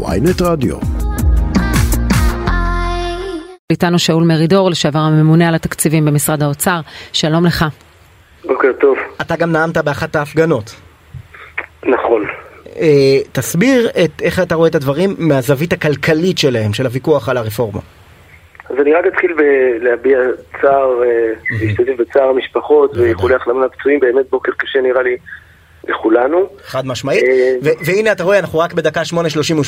ויינט רדיו. איתנו שאול מרידור, לשעבר הממונה על התקציבים במשרד האוצר. שלום לך. בוקר טוב. אתה גם נאמת באחת ההפגנות. נכון. אה, תסביר את, איך אתה רואה את הדברים מהזווית הכלכלית שלהם, של הוויכוח על הרפורמה. אז אני רק אתחיל בלהביע צער, אה, להשתתף בצער המשפחות ואיחולי החלמה לפצועים, באמת בוקר קשה נראה לי לכולנו. חד משמעית. אה, והנה אתה רואה, אנחנו רק בדקה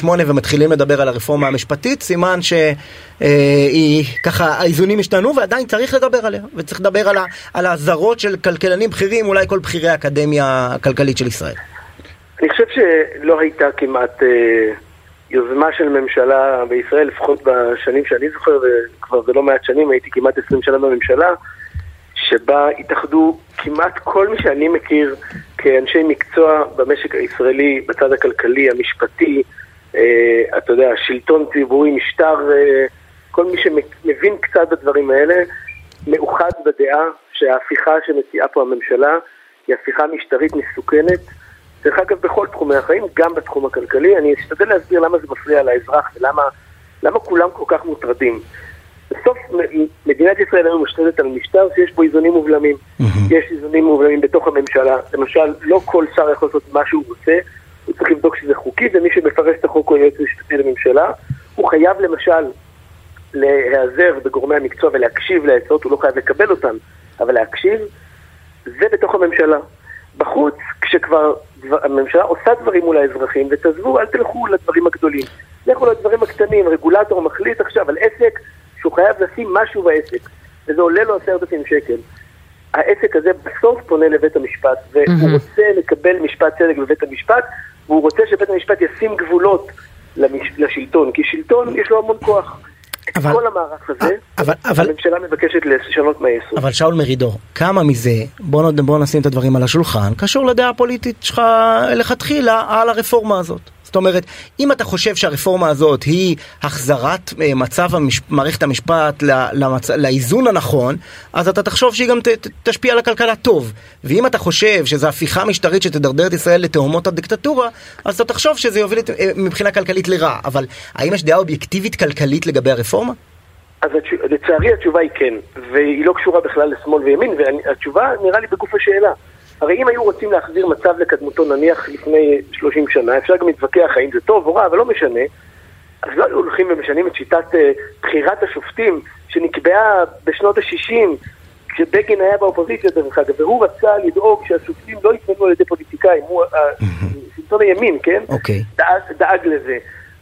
8.38 ומתחילים לדבר על הרפורמה המשפטית, סימן שהיא ככה, האיזונים השתנו ועדיין צריך לדבר עליה. וצריך לדבר על האזהרות של כלכלנים בכירים, אולי כל בכירי האקדמיה הכלכלית של ישראל. אני חושב שלא הייתה כמעט אה, יוזמה של ממשלה בישראל, לפחות בשנים שאני זוכר, וכבר זה לא מעט שנים, הייתי כמעט 20 שנה בממשלה, שבה התאחדו כמעט כל מי שאני מכיר כאנשי מקצוע במשק הישראלי, בצד הכלכלי, המשפטי, אה, אתה יודע, שלטון ציבורי, משטר, אה, כל מי שמבין קצת בדברים האלה, מאוחד בדעה שההפיכה שמציעה פה הממשלה היא הפיכה משטרית מסוכנת. דרך אגב, בכל תחומי החיים, גם בתחום הכלכלי. אני אשתדל להסביר למה זה מפריע לאזרח ולמה למה כולם כל כך מוטרדים. בסוף מדינת ישראל היום מושתתת על משטר שיש בו איזונים ובלמים. יש איזונים ובלמים בתוך הממשלה. למשל, לא כל שר יכול לעשות מה שהוא רוצה, הוא צריך לבדוק שזה חוקי, ומי שמפרש את החוק הוא היועץ המשפטי לממשלה. הוא חייב למשל להיעזר בגורמי המקצוע ולהקשיב לעצות, הוא לא חייב לקבל אותן, אבל להקשיב, זה בתוך הממשלה. בחוץ, כשכבר דבר, הממשלה עושה דברים מול האזרחים, ותעזבו, אל תלכו לדברים הגדולים. לכו לדברים הקטנים, רגולטור מחליט עכשיו על עסק שהוא חייב לשים משהו בעסק, וזה עולה לו עשרת אלפים שקל. העסק הזה בסוף פונה לבית המשפט, והוא. רוצה לקבל משפט צדק בבית המשפט, והוא רוצה שבית המשפט ישים גבולות למש... לשלטון, כי שלטון יש לו המון כוח. אבל- כל המערך הזה, אבל, אבל, הממשלה מבקשת לשנות מהיסוד. אבל שאול מרידור, כמה מזה, בוא, בוא נשים את הדברים על השולחן, קשור לדעה הפוליטית שלך לכתחילה על הרפורמה הזאת. זאת אומרת, אם אתה חושב שהרפורמה הזאת היא החזרת אה, מצב המש... מערכת המשפט. למצ... לאיזון הנכון, אז אתה תחשוב שהיא גם. ת- תשפיע על הכלכלה טוב. ואם אתה חושב שזו הפיכה משטרית שתדרדר את ישראל לתהומות הדיקטטורה, אז אתה תחשוב שזה יוביל את... אה, מבחינה כלכלית לרע. אבל האם יש דעה אובייקטיבית כלכלית לגבי הרפורמה? אז. לצערי התשובה היא כן, והיא לא קשורה בכלל לשמאל וימין, והתשובה נראה לי בגוף השאלה. הרי אם היו רוצים להחזיר מצב לקדמותו נניח לפני 30 שנה, אפשר גם להתווכח האם זה טוב או רע, אבל לא משנה, אז לא היו הולכים ומשנים את שיטת uh, בחירת השופטים שנקבעה בשנות ה-60, כשבגין היה באופוזיציה דרך אגב, והוא רצה לדאוג שהשופטים לא יתמנו על ידי פוליטיקאים, הוא, uh, שלטון הימין, כן? אוקיי. דאג, דאג לזה.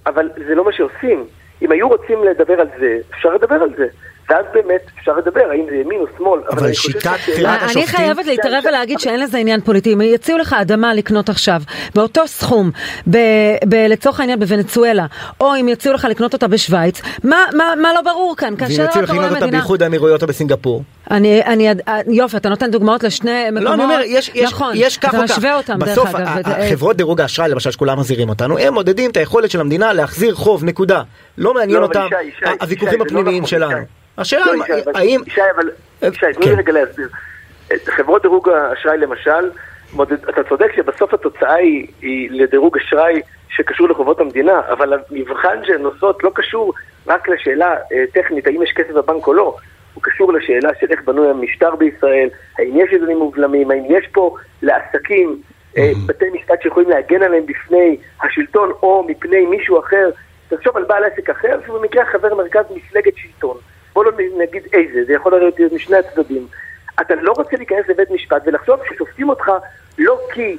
אבל זה לא מה שעושים. אם היו רוצים לדבר על זה, אפשר לדבר על זה. ואז באמת אפשר לדבר, האם זה ימין או שמאל. אבל אני חושב שיטת בחירת אני השופטים- חייבת להתערב ולהגיד. שאין לזה עניין פוליטי. אם יציעו לך אדמה לקנות עכשיו, באותו סכום, ב- ב- לצורך העניין בוונצואלה, או אם יציעו לך לקנות אותה בשוויץ, מה- מה מה לא ברור כאן? ואם כאשר יציעו לך אתה רואה לקנות אותה מדינה... באיחוד האמירויות או בסינגפור? אני, אני, יופי, אתה נותן דוגמאות לשני מקומות. לא, אני אומר, יש, יש, נכון, יש כך אתה או כך. משווה אותם, דרך בסוף, אגב. ה- ואת- ה- חברות דירוג האשראי, למשל, שכולם מזהירים אותנו, הם מודדים את היכולת של המדינה להחזיר חוב, נקודה. לא מעניין לא, אבל אותם ישי, ישי, ה- ישי, הוויכוכים זה לא הפנימיים נכון, שלנו. השאלה לא, אם- ישי, אבל- האם... ישי, אבל... ישי, תנו כן. לי רגע להסביר. חברות דירוג האשראי למשל, אתה צודק שבסוף התוצאה היא, היא לדירוג אשראי שקשור לחובות המדינה, אבל המבחן שהן עושות לא קשור רק לשאלה אה, טכנית, האם יש כסף בבנק או לא. הוא קשור לשאלה של איך בנוי המשטר בישראל, האם יש איזונים ובלמים, האם יש פה לעסקים אה, בתי משפט שיכולים להגן עליהם בפני השלטון או מפני מישהו אחר. תחשוב על בעל עסק אחר שהוא במקרה חבר מרכז מפלגת שלטון. בוא לא נגיד איזה, זה יכול להיות משני הצדדים. אתה לא רוצה להיכנס לבית משפט ולחשוב ששופטים אותך לא כי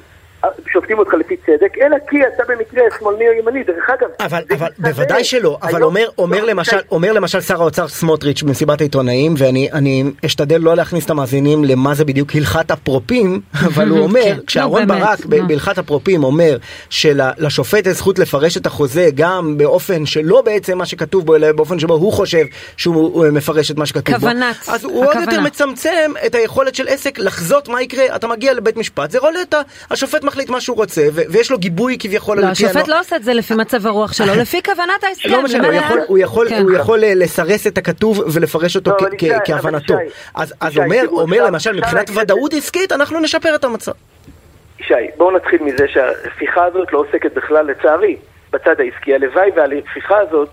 שופטים אותך לפי צדק, אלא כי אתה במקרה שמאלני או ימני. דרך אגב, אבל, אבל. בוודאי שלא, אבל היום- אומר, אומר, לא, למשל, אומר למשל שר האוצר סמוטריץ' במסיבת העיתונאים, ואני אני אשתדל לא להכניס את המאזינים למה זה בדיוק הלכת אפרופים, אבל הוא אומר, כן, כשאהרון באמת, ברק נו. בהלכת אפרופים אומר שלשופט יש זכות לפרש את החוזה גם באופן שלא בעצם מה שכתוב בו, אלא באופן שבו הוא חושב שהוא הוא מפרש את מה שכתוב כוונת, בו, אז הוא עוד הכוונה. יותר מצמצם את היכולת של עסק לחזות מה יקרה, אתה מגיע לבית משפט, זה רולטה, השופט מחליט מה שהוא רוצה, ו- ויש לו גיבוי כביכול לא, על פי השופט. לא עושה את זה לפי מצב הרוח שלו, לפי כוונת ההסכם. לא משנה, הוא יכול, הוא יכול, כן. הוא יכול אה, לסרס את הכתוב ולפרש אותו לא, כהבנתו. אז אומר, למשל, מבחינת ודאות עסקית, אנחנו נשפר את המצב. ישי, בואו נתחיל מזה שההפיכה הזאת לא עוסקת בכלל, לצערי, בצד העסקי. הלוואי וההפיכה הזאת,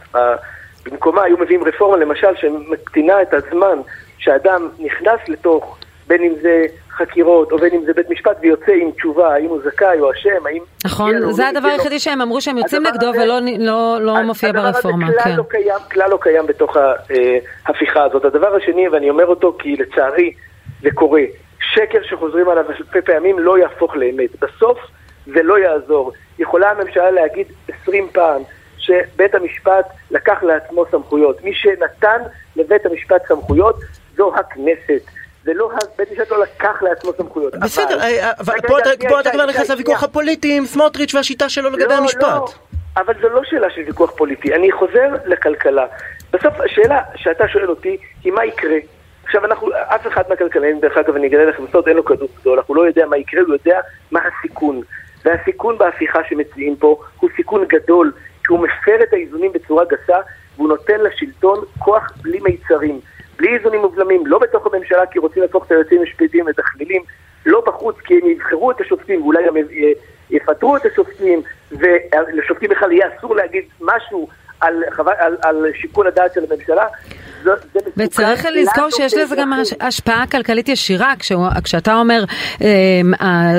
במקומה היו מביאים רפורמה למשל שמקטינה את הזמן שאדם נכנס לתוך, בין אם זה חקירות, או בין אם זה בית משפט, ויוצא עם תשובה, האם הוא זכאי או אשם, האם... נכון, זה הדבר היחידי שהם אמרו שהם יוצאים נגדו ולא לא, לא מופיע ברפורמה, כן. הדבר הזה כלל לא קיים, כלל לא קיים בתוך ההפיכה הזאת. הדבר השני, ואני אומר אותו כי לצערי זה קורה, שקר שחוזרים עליו אלפי פעמים לא יהפוך לאמת. בסוף זה לא יעזור. יכולה הממשלה להגיד עשרים פעם שבית המשפט לקח לעצמו סמכויות. מי שנתן לבית המשפט סמכויות זו הכנסת. זה לא, בית משפט לא לקח לעצמו סמכויות. בסדר, אבל פה אתה כבר נכנס לוויכוח הפוליטי עם סמוטריץ' והשיטה שלו לגבי המשפט. לא, אבל זו לא שאלה של ויכוח פוליטי. אני חוזר לכלכלה. בסוף השאלה שאתה שואל אותי היא מה יקרה. עכשיו אנחנו, אף אחד מהכלכלנים, דרך אגב, אני אגלה לכם בסוד, אין לו כדור גדול, אנחנו לא יודע מה יקרה, הוא יודע מה הסיכון. והסיכון בהפיכה שמציעים פה הוא סיכון גדול, כי הוא מפר את האיזונים בצורה גסה, והוא נותן לשלטון כוח בלי מיצרים. בלי איזונים ובלמים, לא בתוך הממשלה כי רוצים להפוך את היועצים המשפטיים לתכלילים, לא בחוץ כי הם יבחרו את השופטים ואולי גם יפטרו את השופטים, ולשופטים בכלל יהיה אסור להגיד משהו על, על, על שיקול הדעת של הממשלה. וצריך לזכור שיש לזה גם השפעה כלכלית ישירה, כשאתה אומר אמ,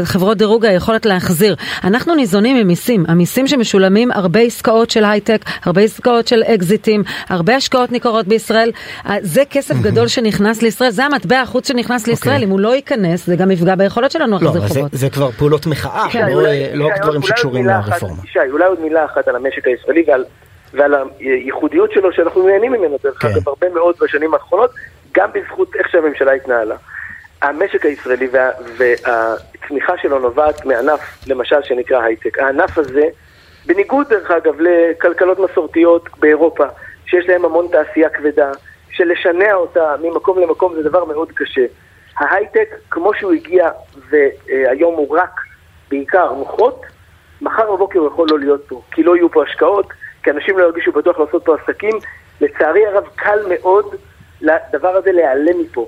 חברות דירוג היכולת להחזיר. אנחנו ניזונים ממיסים, המיסים שמשולמים הרבה עסקאות של הייטק, הרבה עסקאות של אקזיטים, הרבה השקעות ניכרות בישראל, זה כסף גדול שנכנס לישראל, זה המטבע החוץ שנכנס לישראל, אוקיי. אם הוא לא ייכנס זה גם יפגע ביכולת שלנו להחזיר לא, חובות. זה כבר פעולות מחאה, כן. לא, לא רק דברים שקשורים לרפורמה. אולי עוד מילה אחת על המשק הישראלי ועל ועל הייחודיות שלו שאנחנו נהנים ממנו דרך כן. אגב הרבה מאוד בשנים האחרונות, גם בזכות איך שהממשלה התנהלה. המשק הישראלי וה, והצמיחה שלו נובעת מענף, למשל, שנקרא הייטק. הענף הזה, בניגוד דרך אגב לכלכלות מסורתיות באירופה, שיש להם המון תעשייה כבדה, שלשנע אותה ממקום למקום זה דבר מאוד קשה. ההייטק, כמו שהוא הגיע והיום הוא רק בעיקר מוחות, מחר בבוקר הוא יכול לא להיות פה, כי לא יהיו פה השקעות, כי אנשים לא ירגישו בטוח לעשות פה עסקים. לצערי הרב קל מאוד לדבר הזה להיעלם מפה.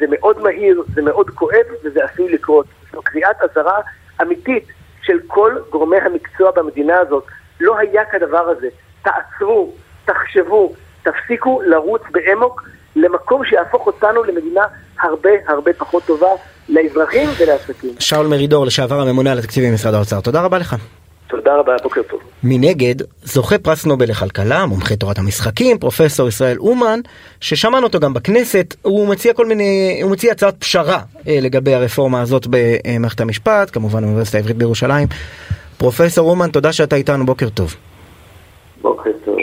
זה מאוד מהיר, זה מאוד כואב וזה עשוי לקרות. זו קריאת אזהרה אמיתית של כל גורמי המקצוע במדינה הזאת. לא היה כדבר הזה. תעצרו, תחשבו, תפסיקו לרוץ באמוק למקום שיהפוך אותנו למדינה הרבה הרבה פחות טובה לאזרחים ולעסקים. שאול מרידור, לשעבר הממונה על התקציבים במשרד האוצר, תודה רבה לך. תודה רבה, בוקר טוב. מנגד, זוכה פרס נובל לכלכלה, מומחה תורת המשחקים, פרופסור ישראל אומן, ששמענו אותו גם בכנסת, הוא מציע כל מיני, הוא מציע הצעת פשרה אה, לגבי הרפורמה הזאת במערכת המשפט, כמובן באוניברסיטה העברית בירושלים. פרופסור אומן, תודה שאתה איתנו, בוקר טוב. בוקר טוב.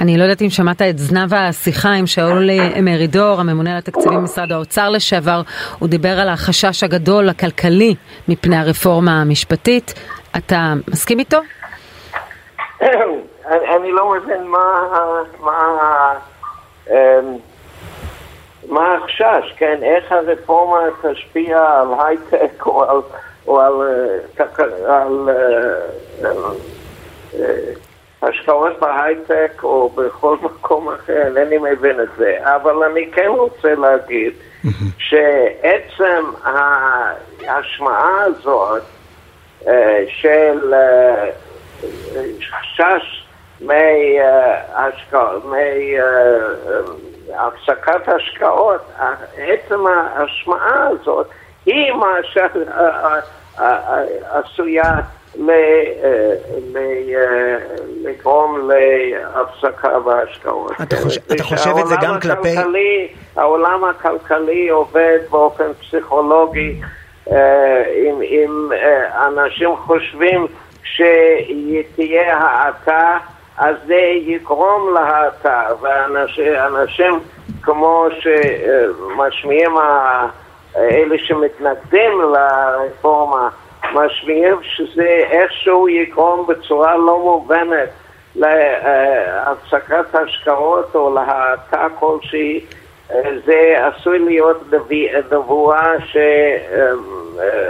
אני לא יודעת אם שמעת את זנב השיחה עם שאול מרידור, הממונה על התקציבים במשרד האוצר לשעבר, הוא דיבר על החשש הגדול הכלכלי מפני הרפורמה המשפטית. אתה מסכים איתו? אני לא מבין מה, מה, אמ, מה החשש, כן? איך הרפורמה תשפיע על הייטק או על, או על, אה, אה, אה, השקעות בהייטק או בכל מקום אחר, אינני מבין את זה. אבל אני כן רוצה להגיד שעצם ההשמעה הזאת של חשש מהפסקת השקעות, עצם ההשמעה הזאת היא מה שעשויה לגרום להפסקה בהשקעות. אתה חושב את זה גם כלפי... העולם הכלכלי עובד באופן פסיכולוגי אה, אם, אם אה, אנשים חושבים שתהיה האטה, אז זה יגרום להאטה, ואנשים כמו שמשמיעים אלה שמתנגדים לרפורמה, משמיעים שזה איכשהו יגרום בצורה לא מובנת להפסקת השקעות או להאטה כלשהי זה עשוי להיות נבואה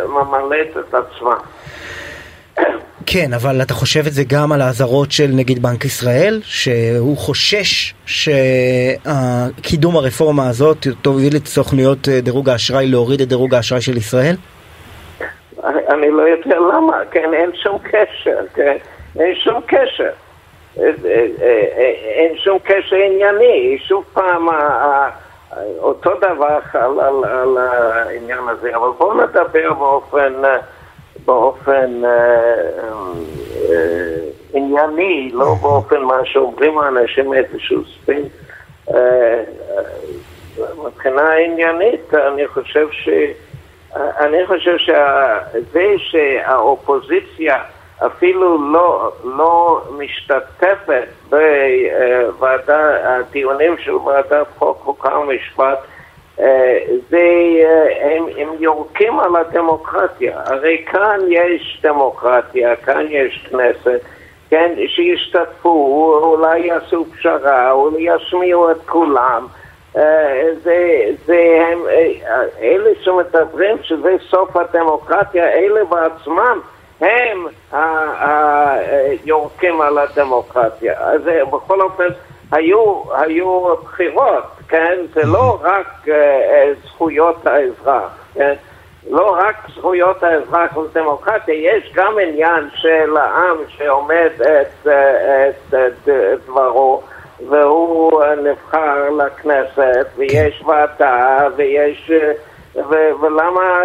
שממלאת את עצמה. כן, אבל אתה חושב את זה גם על האזהרות של נגיד בנק ישראל, שהוא חושש שקידום הרפורמה הזאת תוביל את סוכנויות דירוג האשראי להוריד את דירוג האשראי של ישראל? אני לא יודע למה, כן, אין שום קשר, כן. אין שום קשר. אין שום קשר ענייני, שוב פעם אותו דבר על, על, על העניין הזה, אבל בואו נדבר באופן, באופן אה, אה, ענייני, לא באופן מה שאומרים האנשים איזשהו ספין. אה, מבחינה עניינית, אני חושב ש... אני חושב שזה שהאופוזיציה אפילו לא, לא משתתפת בוועדה, הדיונים של ועדת חוק, חוקה ומשפט, אה, זה, אה, הם, הם יורקים על הדמוקרטיה. הרי כאן יש דמוקרטיה, כאן יש כנסת, כן, שישתתפו, אולי יעשו פשרה, אולי ישמיעו את כולם. אה, זה, זה הם, אלה שמדברים שזה סוף הדמוקרטיה, אלה בעצמם הם היורקים על הדמוקרטיה. אז בכל אופן, היו, היו בחירות, כן? זה לא רק uh, זכויות האזרח, כן? לא רק זכויות האזרח ודמוקרטיה, יש גם עניין של העם שעומד את, את, את, את דברו והוא נבחר לכנסת ויש ועדה ויש ו- ולמה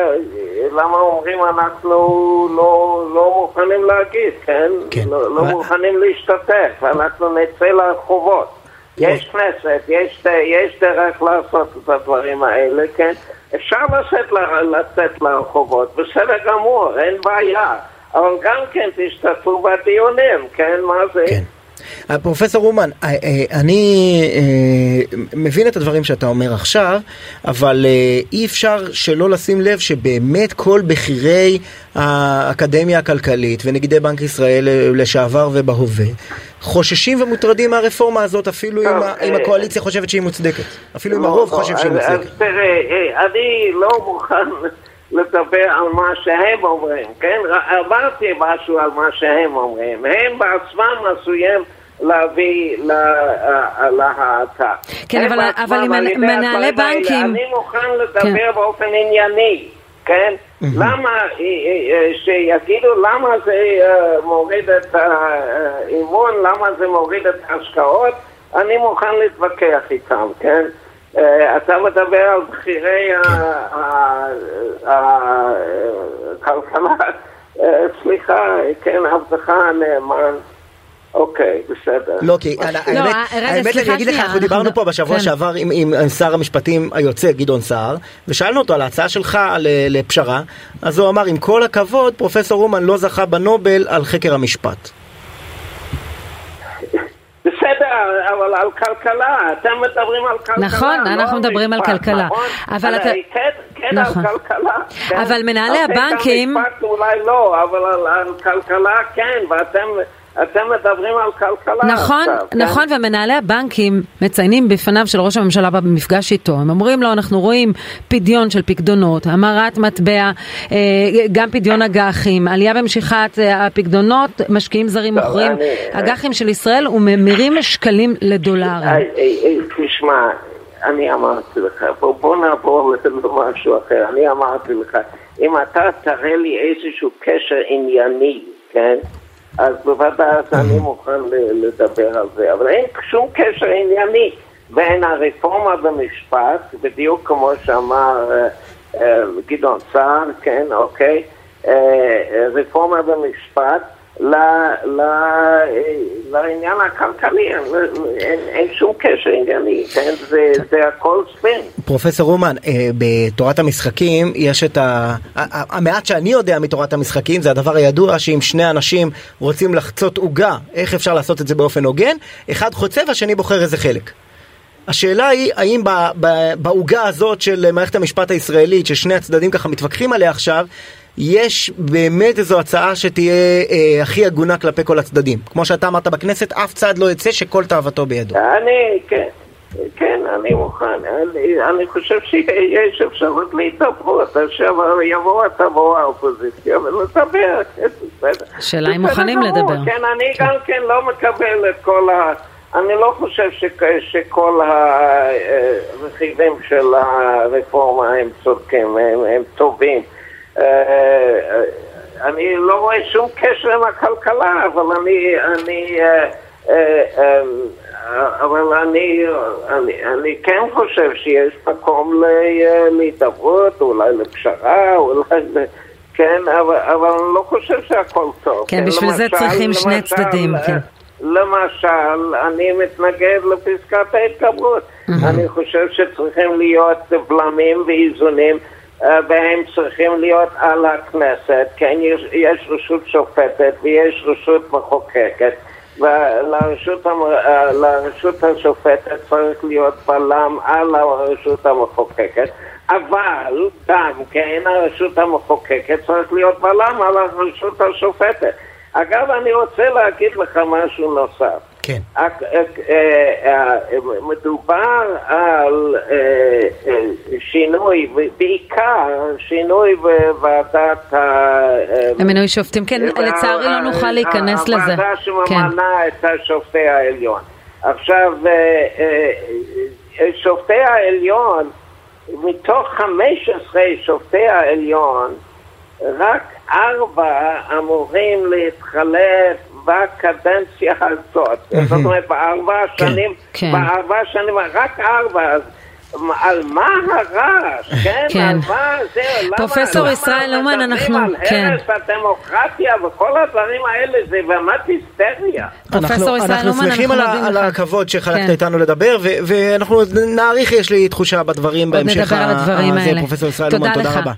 למה אומרים אנחנו לא, לא מוכנים להגיד, כן? כן. לא, לא מוכנים להשתתף, אנחנו נצא לרחובות. כן. יש כנסת, יש, יש דרך לעשות את הדברים האלה, כן? אפשר לצאת, לצאת לרחובות, בסדר גמור, אין בעיה. אבל גם כן תשתתפו בדיונים, כן? מה זה? כן. אה, פרופסור אומן, אה, אה, אני מבין את הדברים שאתה אומר עכשיו, אבל אי אפשר שלא לשים לב שבאמת כל בכירי האקדמיה הכלכלית ונגידי בנק ישראל לשעבר ובהווה חוששים ומוטרדים מהרפורמה הזאת אפילו אם הקואליציה חושבת שהיא מוצדקת, אפילו אם הרוב חושב שהיא מוצדקת. תראה, אני לא מוכן לדבר על מה שהם אומרים, כן? אמרתי משהו על מה שהם אומרים. הם בעצמם עשויים להביא להאטה. כן, אבל, אבל עם מנהלי בנקים... אני מוכן לדבר כן. באופן ענייני, כן? למה, אה, אה, שיגידו למה זה אה, מוריד את האימון, למה זה מוריד את ההשקעות, אני מוכן להתווכח איתם, כן? אתה מדבר על בכירי הכלכלה, סליחה, כן, עבדך הנאמן. אוקיי, בסדר. לא, כי לא, האמת, אני אגיד לך, אנחנו דיברנו פה בשבוע כן. שעבר עם שר המשפטים היוצא, גדעון סער, ושאלנו אותו על ההצעה שלך לפשרה, אז הוא אמר, עם כל הכבוד, פרופסור אומן לא זכה בנובל על חקר המשפט. בסדר, אבל על כלכלה, אתם מדברים על כלכלה. נכון, לא אנחנו מדברים על כלכלה. נכון? אבל אתה... כן, כן, נכון. על כלכלה. כן. אבל מנהלי הבנקים... אולי לא, אבל על כלכלה כן, ואתם... אתם מדברים על כלכלה נכון, עכשיו, כן? נכון, ומנהלי הבנקים מציינים בפניו של ראש הממשלה במפגש איתו, הם אומרים לו, אנחנו רואים פדיון של פקדונות, המרת מטבע, אה, גם פדיון אג"חים, עלייה במשיכת אה, הפקדונות, משקיעים זרים מוכרים אג"חים של ישראל וממירים שקלים לדולרים. אה, תשמע, אני אמרתי לך, בוא, בוא נעבור למשהו אחר, אני אמרתי לך, אם אתה תראה לי איזשהו קשר ענייני, כן? אז בוודאי אני מוכן לדבר על זה, אבל אין שום קשר ענייני בין הרפורמה במשפט, בדיוק כמו שאמר אה, אה, גדעון סער, כן, אוקיי, אה, רפורמה במשפט לעניין הכלכלי, אין, אין שום קשר ענייני, כן? זה, זה הכל ספין. פרופסור אומן, אה, בתורת המשחקים יש את ה... המעט שאני יודע מתורת המשחקים זה הדבר הידוע שאם שני אנשים רוצים לחצות עוגה, איך אפשר לעשות את זה באופן הוגן? אחד חוצה והשני בוחר איזה חלק. השאלה היא, האם בעוגה הזאת של מערכת המשפט הישראלית, ששני הצדדים ככה מתווכחים עליה עכשיו, יש באמת איזו הצעה שתהיה אה, הכי הגונה כלפי כל הצדדים. כמו שאתה אמרת בכנסת, אף צד לא יצא שכל תאוותו בידו. אני, כן. כן, אני מוכן. אני, אני חושב שיש אפשרות להתאפרות. עכשיו יבוא תבוא האופוזיציה ולדבר. השאלה אם מוכנים לדבר. כן, אני כן. גם כן לא מקבל את כל ה... אני לא חושב ש, שכל הרכיבים של הרפורמה הם צודקים, הם, הם טובים. אה, אני לא רואה שום קשר עם הכלכלה, אבל אני, אני, אה, אה, אה, אבל אני, אני, אני כן חושב שיש מקום להידברות, אולי לפשרה, אולי... כן, אבל, אבל אני לא חושב שהכל טוב. כן, בשביל למשל, זה צריכים למשל, שני צדדים, כן. למשל, אני מתנגד לפסקת ההתגברות. Mm-hmm. אני חושב שצריכים להיות בלמים ואיזונים, והם צריכים להיות על הכנסת. כן, יש, רשות שופטת ויש רשות מחוקקת. ולרשות לרשות השופטת צריך להיות בלם על הרשות המחוקקת, אבל גם כן הרשות המחוקקת צריך להיות בלם על הרשות השופטת. אגב, אני רוצה להגיד לך משהו נוסף. כן. אה, אה, מדובר על אה, שינוי, בעיקר שינוי בוועדת ה... למינוי שופטים, כן, לצערי לא נוכל להיכנס לזה. הוועדה שממנה את שופטי העליון. עכשיו, שופטי העליון, מתוך 15 שופטי העליון, רק ארבע אמורים להתחלף בקדנציה הזאת. זאת אומרת, בארבע כן, שנים, כן. בארבע שנים, רק ארבע. על מה הרעש, כן? כן. על מה זה, למה... פרופסור ישראל אומן, אנחנו... על כן. הרס הדמוקרטיה וכל הדברים האלה, זה באמת היסטריה. פרופסור ישראל אומן, אנחנו שמחים על הכבוד שחלקת כן. איתנו לדבר, ואנחנו נעריך, יש לי תחושה בדברים בהמשך. עוד נדבר על הדברים האלה. פרופסור ישראל אומן, תודה רבה.